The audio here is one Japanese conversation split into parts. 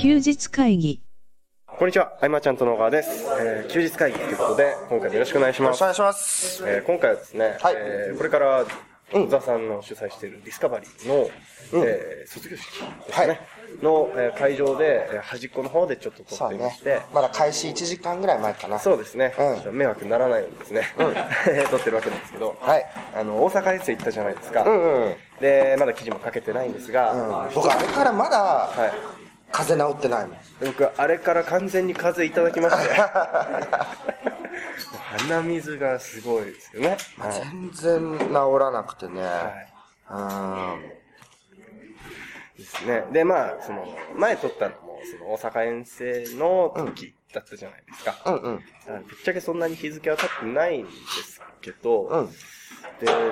休日会議。こんにちは、あいまちゃんと野川です。えー休日会議ということで、今回もよろしくお願いします。よろしくお願いします。えー今回はですね、はいえーこれから、小沢さんの主催しているディスカバリーの、えー卒業式ですね、はいの、えー会場で、えー端っこの方でちょっと撮っていまして、。まだ開始1時間ぐらい前かな。そうですね、うん迷惑にならないようにですね、撮ってるわけなんですけど、はい。あの、大阪遠征行ったじゃないですか。うんうん。で、まだ記事も書けてないんですが、うん、僕、あれからまだ、はい。風邪治ってないもん。僕、あれから完全に風邪いただきまして、鼻水がすごいですよね。はい。全然治らなくてね。はいうん。ですね。で、まあ、その、前撮ったのも、その、大阪遠征の時だったじゃないですか。うんうん。だからぶっちゃけそんなに日付は経ってないんですけど、うん。で、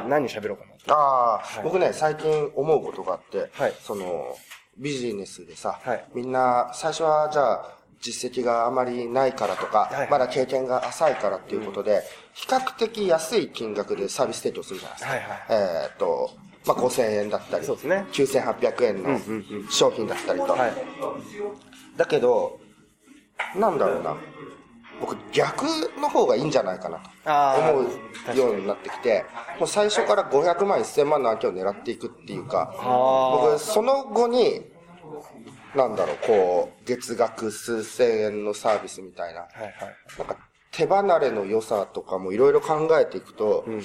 何喋ろうかなと。ああ、僕ね、最近思うことがあって、はいその、ビジネスでさ、はいみんな、最初はじゃあ、実績があまりないからとか、はいまだ経験が浅いからっていうことで、比較的安い金額でサービス提供するじゃないですか。はいはいえーっと、まあ、5000円だったり、そうですね9800円のうんうんうん商品だったりと。はい。だけど、なんだろうな。僕、逆の方がいいんじゃないかなと思うようになってきて、もう最初から500万、1000万の案件を狙っていくっていうか、あ僕、その後に、なんだろう、こう、月額数千円のサービスみたいな、はいはい。なんか手離れの良さとかもいろいろ考えていくと、うん。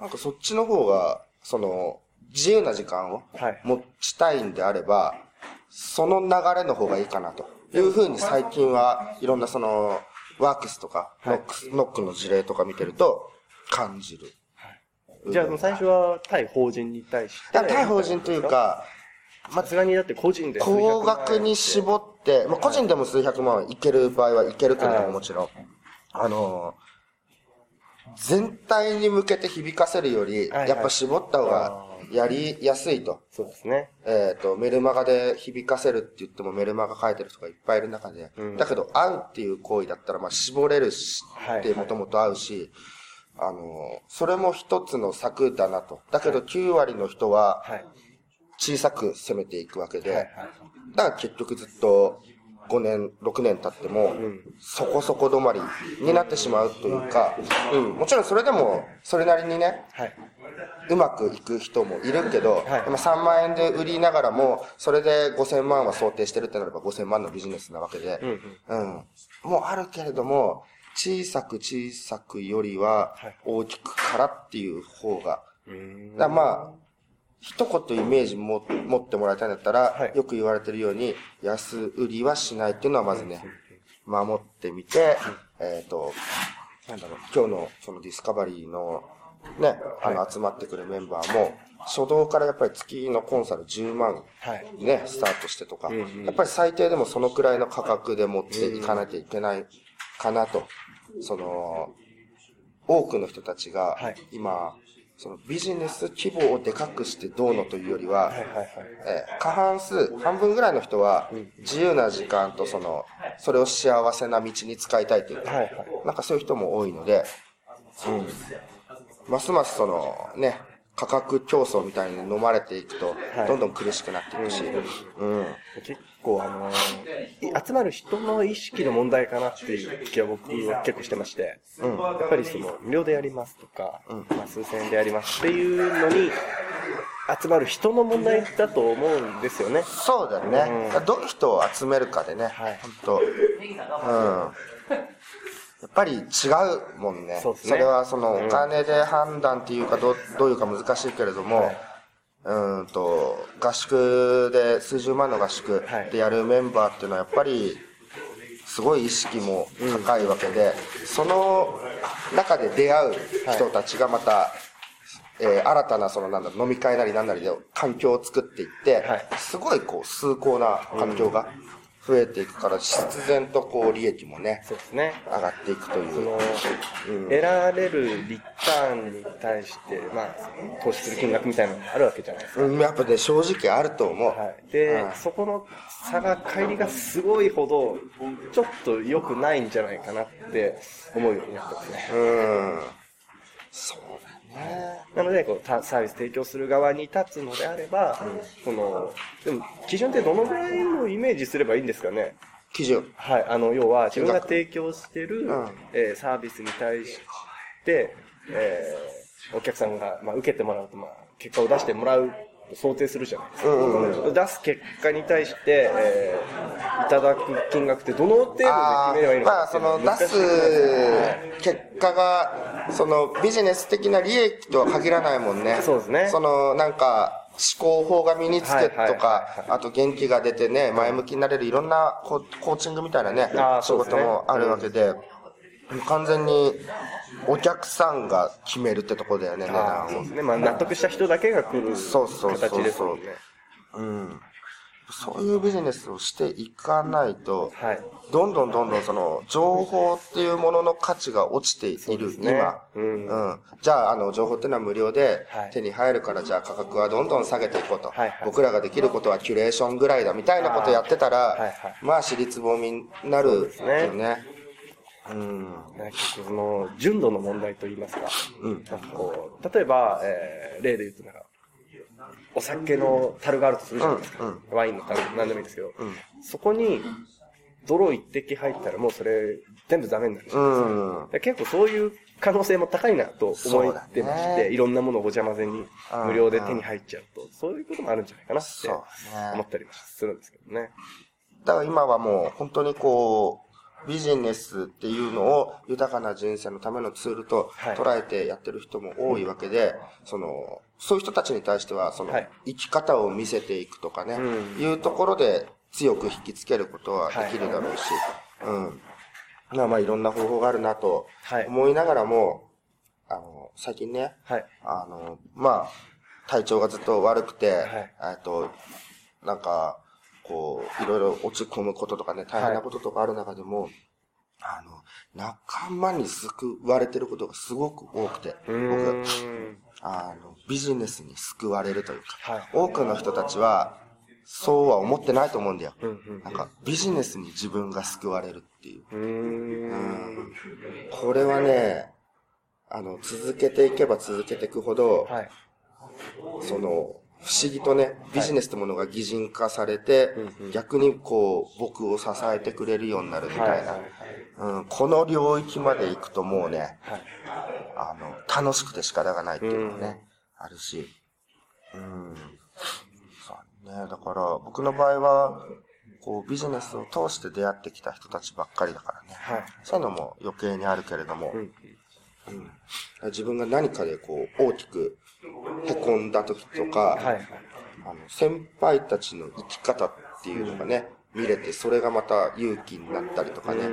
なんかそっちの方が、その、自由な時間をはい持ちたいんであれば、その流れの方がいいかなというふうに最近はいろんなその、ワークスとか、ノックス、ノックの事例とか見てると感じる。じゃあ、最初は対法人に対して。だ対法人という、か、さすがにだって個人で数百万円高額に絞って、まあ、個人でも数百万いける場合はいけるけれども、もちろん。あのー全体に向けて響かせるより、やっぱ絞った方がやりやすいと。そうですね。えっ、と、メルマガで響かせるって言ってもメルマガ書いてる人がいっぱいいる中で、うんだけど会うっていう行為だったら、まあ、絞れるし、はいってもともと会うし、あの、それも一つの策だなと。だけど9割の人ははい。小さく攻めていくわけで、はいはい。だから結局ずっと5年、6年経っても、そこそこ止まりになってしまうというか、うん、もちろんそれでも、それなりにね、はい。うまくいく人もいるけど、はい。でも3万円で売りながらも、それで5000万は想定してるってなれば5000万のビジネスなわけで、うんうん。もうあるけれども、小さく小さくよりははい。大きくからっていう方が、まあ、一言イメージも持ってもらいたいんだったら、はい。よく言われてるように、安売りはしないっていうのはまずね、守ってみて、えっ、と、なんだろう、今日のそのディスカバリーのね、あの集まってくるメンバーも、初動からやっぱり月のコンサル10万はい。ね、スタートしてとか、んうん。やっぱり最低でもそのくらいの価格で持っていかなきゃいけないかなと、その、多くの人たちがはい、今、そのビジネス規模をでかくしてどうのというよりは。えー過半数、半分ぐらいの人は、自由な時間とその、それを幸せな道に使いたいというか。なんかそういう人も多いので、うん。ますますその、ね、価格競争みたいに飲まれていくとはい、どんどん苦しくなっていくし、うん。結構あのーい集まる人の意識の問題かなっていう気は僕は結構してまして、やっぱりその無料でやりますとか、まあ、数千円でやりますっていうのに集まる人の問題だと思うんですよね。そうだよね。どういう人を集めるかでね、はい。本当うん。やっぱり違うもんね。そね。れはそのお金で判断っていうかどう、どういうか難しいけれども、うーんと、合宿で、数十万の合宿でやるメンバーっていうのはやっぱり、すごい意識も高いわけで、その中で出会う人たちがまた、えー新たなそのなんだ飲み会なりなんなりで環境を作っていって、はい。すごいこう崇高な環境が増えていくから、必然とこう利益もね、そうですね。上がっていくとい。そうの、得られるリターンに対して、まあ、投資する金額みたいなのがあるわけじゃないですか。うん、やっぱね、正直あると思う。はい。で、うんそこの差が、乖離がすごいほど、ちょっと良くないんじゃないかなって思うようになってますね。うん。そうだね。なのでこうサービス提供する側に立つのであれば、このでも基準ってどのぐらいのイメージすればいいんですかね？基準。はいあの要は自分が提供してる、うん、えー、サービスに対して、えー、お客さんが、まあ、受けてもらうと、まあ、結果を出してもらう想定するじゃないですか。うんうん、出す結果に対して、えー、いただく金額ってどの程度で決めればいいのかまあ、その出す結果が、そのビジネス的な利益とは限らないもんね。そうですね。その、なんか、思考法が身につけとか、あと元気が出てね、前向きになれるいろんなコーチングみたいなね、仕事もあるわけで、完全にお客さんが決めるってとこだよね、値段を。そうですね。まあ納得した人だけが来る形ですもんね。うん。そういうビジネスをしていかないと、はい、どんどんどんどんその、情報っていうものの価値が落ちている、ね、今、うん、うん。じゃあ、あの、情報っていうのは無料で手に入るから、じゃあ価格はどんどん下げていこうと。はいはい、僕らができることはキュレーションぐらいだみたいなことやってたら、はいはい、まあ、私立ぼみになるよね。うん。結構その、純度の問題と言いますか。うん。なんかこう、例えば、えー、例で言うとなんか、お酒の樽があるとするじゃないですか。うんうん、ワインの樽、なんでもいいんですけど、うん、そこに、泥一滴入ったらもうそれ、全部ダメになるじゃないですか。うん、結構そういう可能性も高いなと思ってまして、ね、いろんなものをごちゃ混ぜに無料で手に入っちゃうと、そういうこともあるんじゃないかなって思ったりもするんですけどね。だから今はもう本当にこう、ビジネスっていうのを豊かな人生のためのツールと捉えてやってる人も多いわけで、はい、その、そういう人たちに対しては、その、生き方を見せていくとかね、はい、いうところで強く引きつけることはできるだろうし、はい、うん。まあまあいろんな方法があるなと思いながらも、あの、最近ね、あの、まあ、体調がずっと悪くて、えっと、なんか、こう、いろいろ落ち込むこととかね、大変なこととかある中でも、はい、あの、仲間に救われてることがすごく多くて、僕、あの、ビジネスに救われるというか、はい、多くの人たちは、そうは思ってないと思うんだよ。なんか、ビジネスに自分が救われるっていう。うん。これはね、あの、続けていけば続けていくほど、はい、その、不思議とね、ビジネスってものが擬人化されて、逆にこう、僕を支えてくれるようになるみたいな。うん、この領域まで行くともうね、あの、楽しくて仕方がないっていうのがね、あるし。うん。そうね、だから僕の場合は、こうビジネスを通して出会ってきた人たちばっかりだからね。はい、そういうのも余計にあるけれども、うん、うん、自分が何かでこう大きく凹んだ時とか、はい、あの先輩たちの生き方っていうのがね、見れて、それがまた勇気になったりとかね、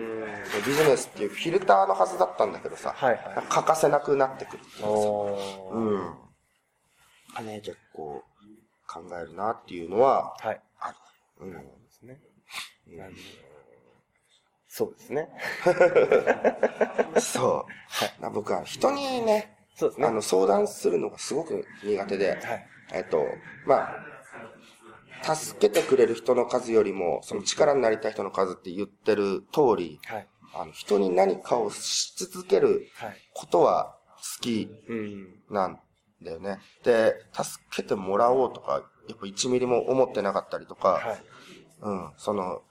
ビジネスっていうフィルターのはずだったんだけどさ、はいはい、欠かせなくなってくるっていうさ、うん。ね、結構考えるなっていうのは、はい、ある。うん。そうですね。うんそうですね。そう。はい、僕は人にね、そうですね。あの、相談するのがすごく苦手で、はい、えっと、まあ、助けてくれる人の数よりも、その力になりたい人の数って言ってる通り、はい、あの、人に何かをし続けることは好きなんだよね。で、助けてもらおうとか、やっぱ1ミリも思ってなかったりとか、はい、うん、その、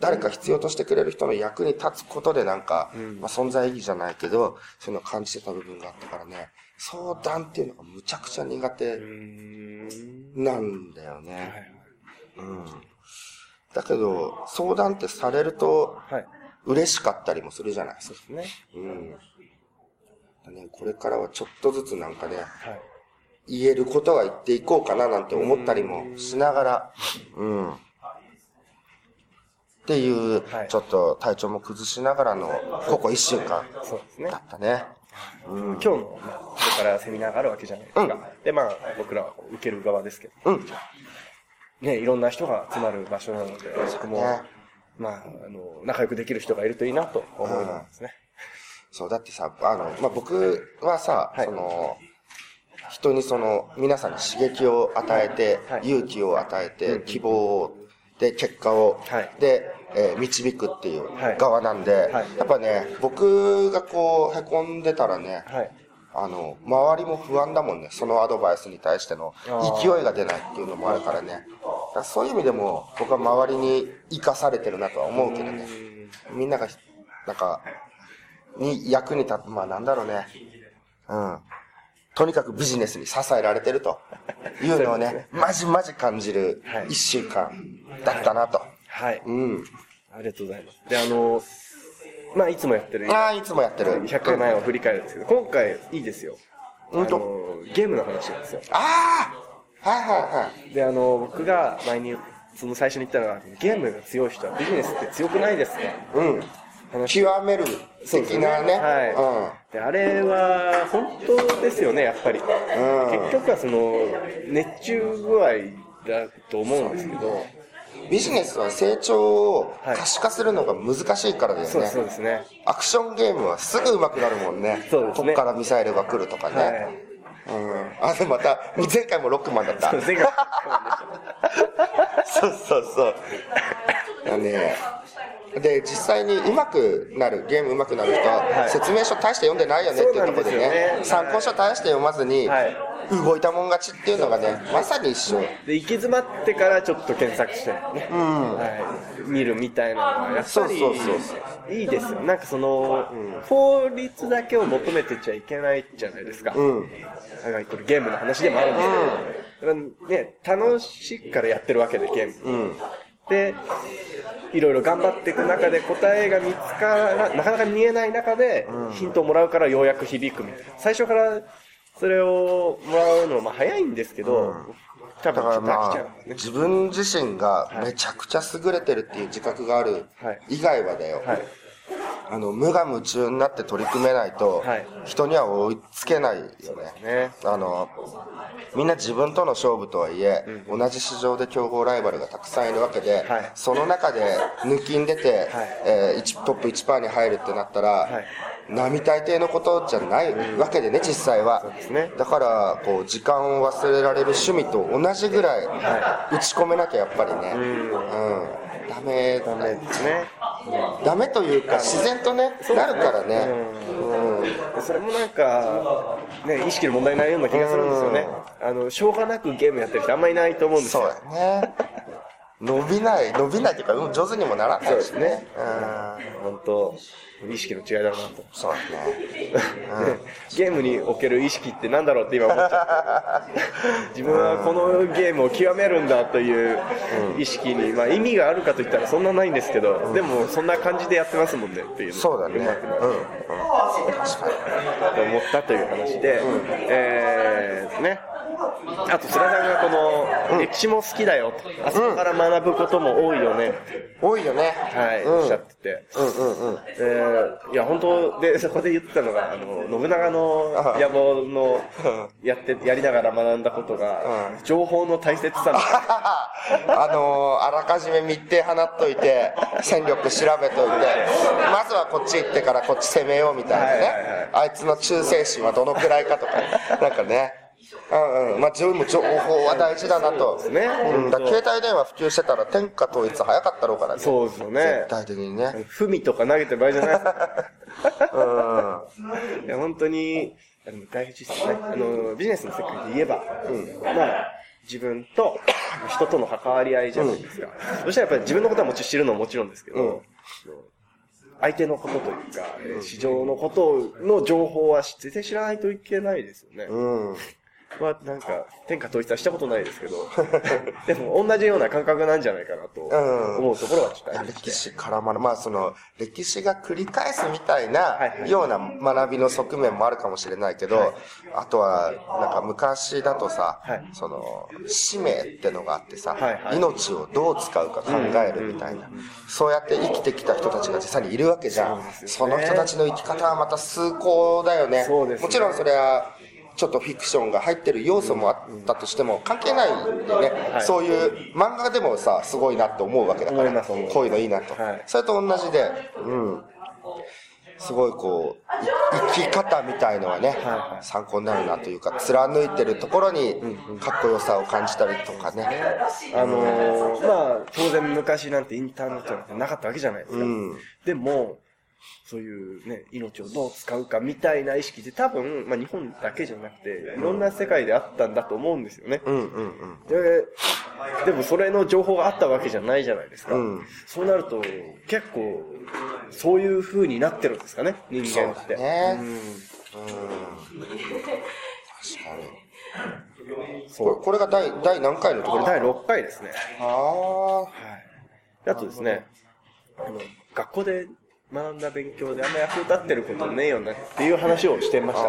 誰か必要としてくれる人の役に立つことでなんか、うん、まあ、存在意義じゃないけど、そういうのを感じてた部分があったからね、相談っていうのがむちゃくちゃ苦手なんだよね。うん。だけど、相談ってされると、嬉しかったりもするじゃないですか。そうですね。うん。ね、これからはちょっとずつなんかね、はい、言えることは言っていこうかななんて思ったりもしながら、うん。っていう、ちょっと体調も崩しながらの、ここ1週間だったね。うん、今日の、まあ、ここからセミナーがあるわけじゃないですか。うん、で、まあ、僕らは受ける側ですけど。うん、ね、いろんな人が集まる場所なので、そこも、ね、まあ、あの、仲良くできる人がいるといいなと思いますね。うん、そう、だってさ、あの、まあ、僕はさ、はい、その、人にその、皆さんに刺激を与えて、はい、勇気を与えて、希望を、で、結果を、はい、で、えー、導くっていう側なんで、はいはい、やっぱね、僕がこう、凹んでたらね、はい、あの、周りも不安だもんね。そのアドバイスに対しての勢いが出ないっていうのもあるからね。からそういう意味でも、僕は周りに生かされてるなとは思うけどね。みんなが、なんか、に役に立って、まあなんだろうね。うん。とにかくビジネスに支えられてるというのをね、まじまじ感じる一週間だったなと。はい。うん。ありがとうございます。で、あの、まあ、いつもやってる。ああ、いつもやってる。100回前を振り返るんですけど、今回いいですよ。本当？ゲームの話なんですよ。ああはいはいはい。で、あの、僕が前に、その最初に言ったのは、ゲームが強い人はビジネスって強くないですかうん。極める的なね。ねはい。うん、であれは、本当ですよね、やっぱり。うん、結局はその、熱中具合だと思うんですけど、ビジネスは成長を可視化するのが難しいからだよね。そうそうですね。アクションゲームはすぐ上手くなるもんね。そうですね。こっからミサイルが来るとかね。はい、うん。あ、でまた、前回もロックマンだった。そう。そうそうそう。だね。で、実際に上手くなる、ゲーム上手くなる人は、説明書大して読んでないよねっていうところでね、参考書大して読まずに、動いたもん勝ちっていうのがね、まさに一緒。で、行き詰まってからちょっと検索してね、うん、はい、見るみたいなのは、やっぱり、そうそうそういいですよ。なんかその、うん、法律だけを求めてちゃいけないじゃないですか。うん。なんかこれゲームの話でもあるんですけど、うん、ね、楽しいからやってるわけで、ゲーム。うん。で、いろいろ頑張っていく中で答えが見つからなかなか見えない中でヒントをもらうからようやく響くみたいな最初からそれをもらうのはまあ早いんですけど、うん、だからまあ、ね、自分自身がめちゃくちゃ優れてるっていう自覚がある以外はだよ、はい。はいあの、無我夢中になって取り組めないと、人には追いつけないよね。ね。あの、みんな自分との勝負とはいえ、うん、同じ市場で競合ライバルがたくさんいるわけで、はい、その中で抜きん出て、はい、えー、トップ1%に入るってなったら、はい並大抵のことじゃないわけでね、実際は。ね、だから、こう、時間を忘れられる趣味と同じぐらい、打ち込めなきゃやっぱりね、うん、ダメ、ダメですね。ダメというか、自然とね、なるからね。うん、それもなんか、ね、意識の問題ないような気がするんですよね。あの、しょうがなくゲームやってる人あんまりいないと思うんですよ。そうね。伸びない、伸びないっていうか、上手にもならないしね。うん。本当意識の違いだなと。そう ね。ゲームにおける意識ってなんだろうって今思っちゃって。自分はこのゲームを極めるんだという意識に、まあ意味があるかといったらそんなないんですけど、でもそんな感じでやってますもんねっていう。そうだね。うん。確かに。と思ったという話で、えー、ね。あと、菅さんがこの、歴史も好きだよと。あそこから学ぶことも多いよね。多いよね。はい、おっしゃってて。うんうんうん。いや、本当で、そこで言ってたのが、あの、信長の野望の、やって、やりながら学んだことが、情報の大切さあのあらかじめ密偵放っといて、戦力調べといて、まずはこっち行ってからこっち攻めようみたいなね。あいつの忠誠心はどのくらいかとか、なんかね。うんうん。まあ、情報は大事だなと。そうですね。うん。だ携帯電話普及してたら天下統一早かったろうからね。そうですよね。絶対的にね。文とか投げてる場合じゃないうん。いや、本当に、あの大事ですね。あの、ビジネスの世界で言えば、うん。まあ、自分と人との関わり合いじゃないですか。うん、そしたらやっぱり自分のことはもちろん知るのはもちろんですけど、うん、相手のことというか、市場のことの情報は絶対知らないといけないですよね。うん。はなんか天下統一はしたことないですけど でも同じような感覚なんじゃないかなと思うところはちょっとありま歴史絡まる。まあその歴史が繰り返すみたいなような学びの側面もあるかもしれないけど、はい、あとはなんか昔だとさ、はい、その使命ってのがあってさ、はいはい、命をどう使うか考えるみたいな、そうやって生きてきた人たちが実際にいるわけじゃん。そ,、の人たちの生き方はまた崇高だよね、ね、もちろんそれはちょっとフィクションが入ってる要素もあったとしても関係ないんでね、はい、そういう漫画でもさすごいなって思うわけだから。こういうのいいなと、はい、それと同じでうん。すごいこう生き方みたいのはね、はいはい、参考になるなというか貫いてるところにかっこよさを感じたりとかね、あのー、まあ当然昔なんてインターネットなんてなかったわけじゃないですか、うん、でもそういうね、命をどう使うかみたいな意識って多分、まあ日本だけじゃなくて、いろんな世界であったんだと思うんですよね。うんうんうん。で、でもそれの情報があったわけじゃないじゃないですか。うん、そうなると、結構、そういう風になってるんですかね、人間って。ね。うん。うん。確かに。そう。これが第、第何回のところ？第6回ですね。ああ。はい。あとですね、あの、学校で学んだ勉強であんま役立ってることねえよなっていう話をしてました。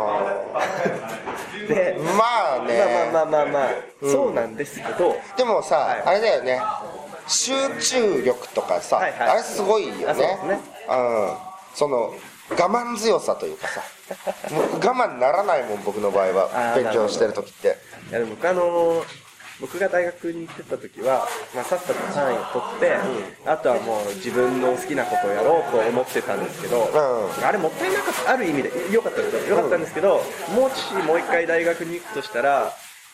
で、まあね。まあまあまあまあまあ、うん、そうなんですけど。でもさ、はい、あれだよね。集中力とかさ、はいはい、あれすごいよね。そうですね。うん。その、我慢強さというかさ、我慢ならないもん、僕の場合は、勉強してる時って。いやでも僕あのー僕が大学に行ってた時は、まあ、さっさと単位を取って、うん、あとはもう自分の好きなことをやろうと思ってたんですけど、うん、あれもったいなかった、ある意味で良かったんですよ。良かったんですけど、もしもう一回大学に行くとしたら、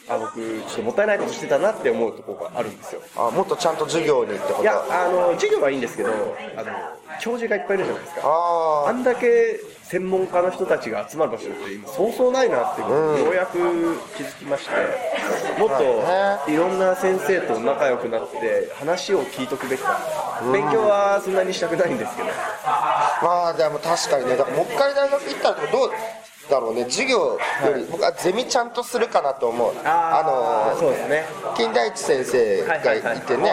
あ僕、ちょっともったいないことしてたなって思うところがあるんですよ。あもっとちゃんと授業にってこと？いや、あの、授業はいいんですけど、あの、教授がいっぱいいるじゃないですか。ああんだけ専門家の人たちが集まる場所って今そうそうないなってようやく気づきましてもっとい。ろんな先生と仲良くなって話を聞いとくべきだ、うん、勉強はそんなにしたくないんですけど。まあでも確かにね。だからもう一回大学行ったらどうだろうね。授業より僕はゼミちゃんとするかなと思う。あのそうですね。金田一先生がいてね。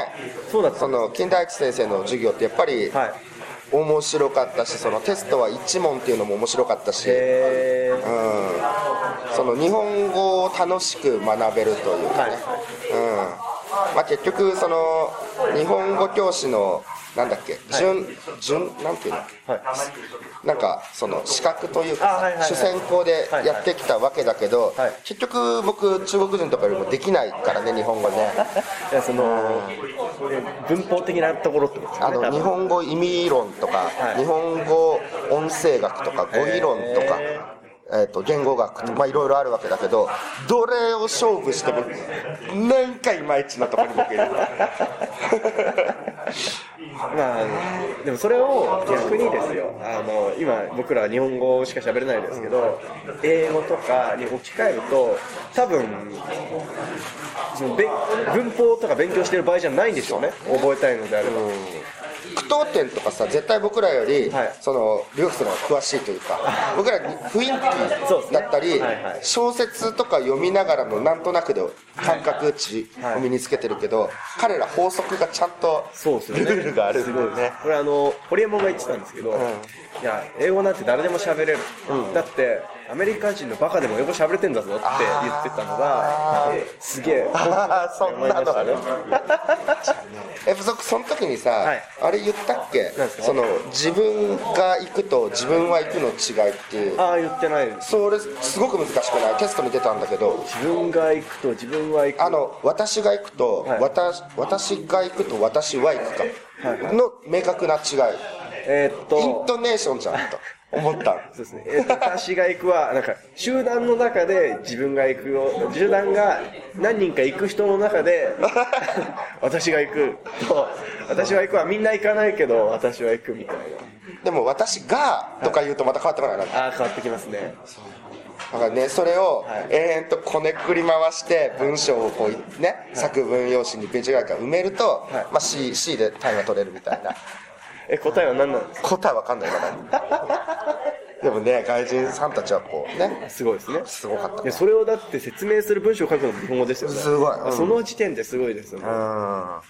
そうだその金田一先生の授業ってやっぱり、はい。面白かったしそのテストは1問っていうのも面白かったし、うん、その日本語を楽しく学べるというかね、うん。まあ、結局その日本語教師のなんだっけ、準、準、なんていうの、はい、なんか、その資格というか、主戦校でやってきたわけだけど、結局僕、中国人とかよりもできないからね、日本語ね。いや、その、文法的なところってことですね。あの、日本語意味論とか、日本語音声学とか、語彙論とか、えー、と言語学とまあいろいろあるわけだけどどれを勝負してもなんかいまいちなところに僕いる。まあでもそれを逆にですよ。あの今僕らは日本語しか喋れないですけど英語とかに置き換えると多分その文法とか勉強してる場合じゃないんでしょうね。覚えたいのであれば。句読点とかさ絶対僕らより、はい、その留学生の方が詳しいというか 僕ら雰囲気だったり、ね。はいはい、小説とか読みながらのなんとなくで感覚値を身につけてるけど、はい、彼ら法則がちゃんとルールがあるんだよね。これあの堀山が言ってたんですけど、うん、いや英語なんて誰でも喋れる、うん、だってアメリカ人のバカでも英語喋れてんだぞって言ってたのがすげえ。そんなのある？えその時にさ、はい、あれ言ったっけ？その自分が行くと自分は行くの違いっていう。ああ言ってない。それすごく難しくない？テストに出たんだけど。自分が行くと自分は行く。あの私が行くと、はい、私私が行くと私は行くか。の明確な違い。えー、っと。イントネーションじゃんと 思った。そうですね。えー、私が行くは、なんか、集団の中で自分が行くよ。集団が何人か行く人の中で、私が行くと、私は行くはみんな行かないけど、私は行くみたいな。でも、私がとか言うとまた変わってこないな。ああ、変わってきますね。だからね、それを延々とこねくり回して文章をこうね、作文用紙にページぐらいから埋めると、まあ C, C で単位が取れるみたいな。え、答えは何なんですか？答えわかんないまだ。でもね、外人さんたちはこうね。すごいですね。すごかった、ね。それをだって説明する文章を書くのも日本語ですよね。すごい。うん、その時点ですごいですよね。うん。は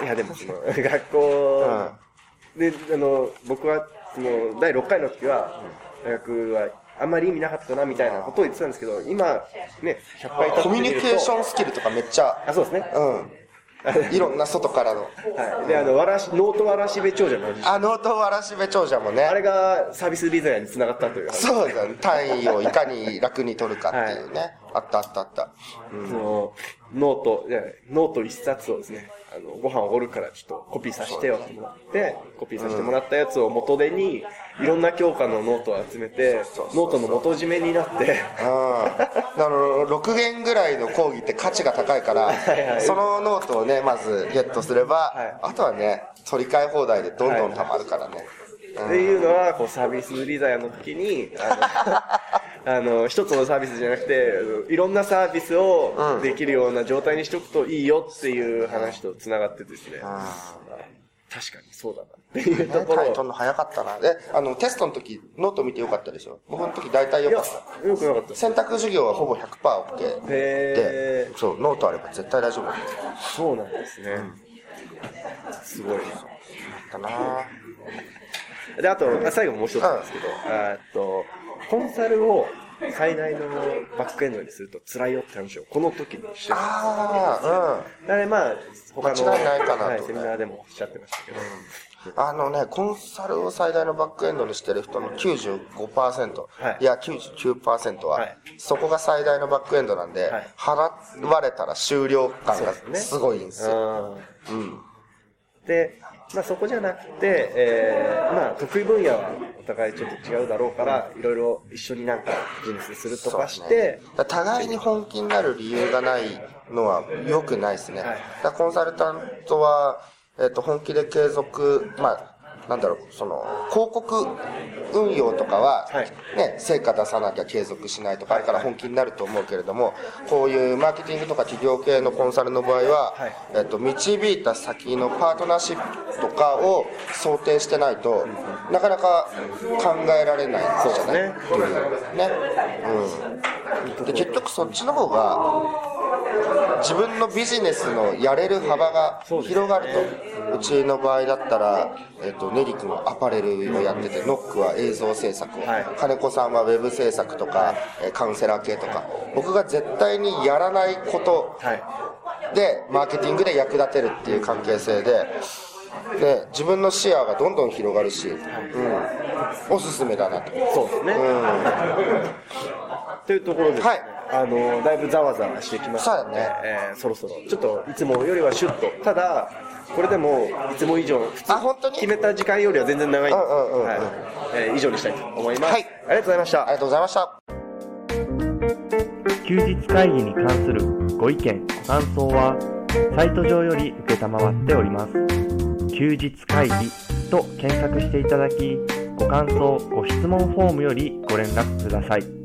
い。いや、でもその、学校、で、あの、僕は、その、第6回の時は、大学は、あんまり意味なかったなみたいなことを言ってたんですけど、今、ね、100回経ってコミュニケーションスキルとかめっちゃ。あ、そうですね。うん。いろんな外からの。はい。で、あの、わらし、ノートわらしべ長者のあ、ノートわらしべ長者もね。あれがサービスデザにつながったという。そうだね。単位をいかに楽に取るかっていうね。はい、あったあったあった。うん、その、ノート、ノート一冊をですね、あの、ご飯おごるからちょっとコピーさせてよってもらって、コピーさせてもらったやつを元手に、いろんな教科のノートを集めて、ノートの元締めになって。あの、6限ぐらいの講義って価値が高いから、はいはい、そのノートをね、まずゲットすれば、はい、あとはね、取り替え放題でどんどん溜まるからね。はいっていうのは、こう、サービスリザヤの時に、あの、あの一つのサービスじゃなくて、いろんなサービスをできるような状態にしておくといいよっていう話と繋がってですね。確かにそうだなっていうところ。ね、タイの早かったな。で、あの、テストの時、ノート見てよかったでしょ？僕の時大体よかった。よくなかった。選択授業はほぼ 100%OK で、そう、ノートあれば絶対大丈夫。そうなんですね。うん、すごいな。だなで、あと、最後もう一つなんですけど、えっと、コンサルを最大のバックエンドにすると辛いよって話をこの時にしてたああ、うん。だまあ、他の、ないかな、はい、セミナーでもおっしゃってましたけど、あのね、コンサルを最大のバックエンドにしてる人の95%、はい、いや99%は、はい、そこが最大のバックエンドなんで、はい、払われたら終了感がすごいんですよ。うん、うん、で、まあそこじゃなくて、えー、まあ得意分野はお互いちょっと違うだろうから、いろいろ一緒になんかビジネスするとかして、ね、互いに本気になる理由がないのは良くないですね。はい、だコンサルタントは、えっ、ー、と、本気で継続、まあ、なんだろう、その、広告運用とかは、ね、成果出さなきゃ継続しないとかあるから本気になると思うけれども、こういうマーケティングとか企業系のコンサルの場合は、えっと、導いた先のパートナーシップとかを想定してないと、なかなか考えられないじゃない？ね。ね。うん。で、結局そっちの方が、自分のビジネスのやれる幅が広がると。うちの場合だったら、えっ、と、ネリ君はアパレルをやってて、ノックは映像制作を、金子さんはウェブ制作とか、カウンセラー系とか、僕が絶対にやらないことで、マーケティングで役立てるっていう関係性で、で、自分の視野がどんどん広がるし、うん、おすすめだなと。そうですね。うん。というところで、はい。あの、だいぶざわざわしてきましたので、ねえー、そろそろ、ちょっといつもよりはシュッと、ただ、これでも、いつも以上、普通決めた時間よりは全然長いんで、はいえー、以上にしたいと思います。はい。ありがとうございました。ありがとうございました。休日会議に関するご意見、ご感想は、サイト上より受けたまわっております。休日会議と検索していただき、ご感想、ご質問フォームよりご連絡ください。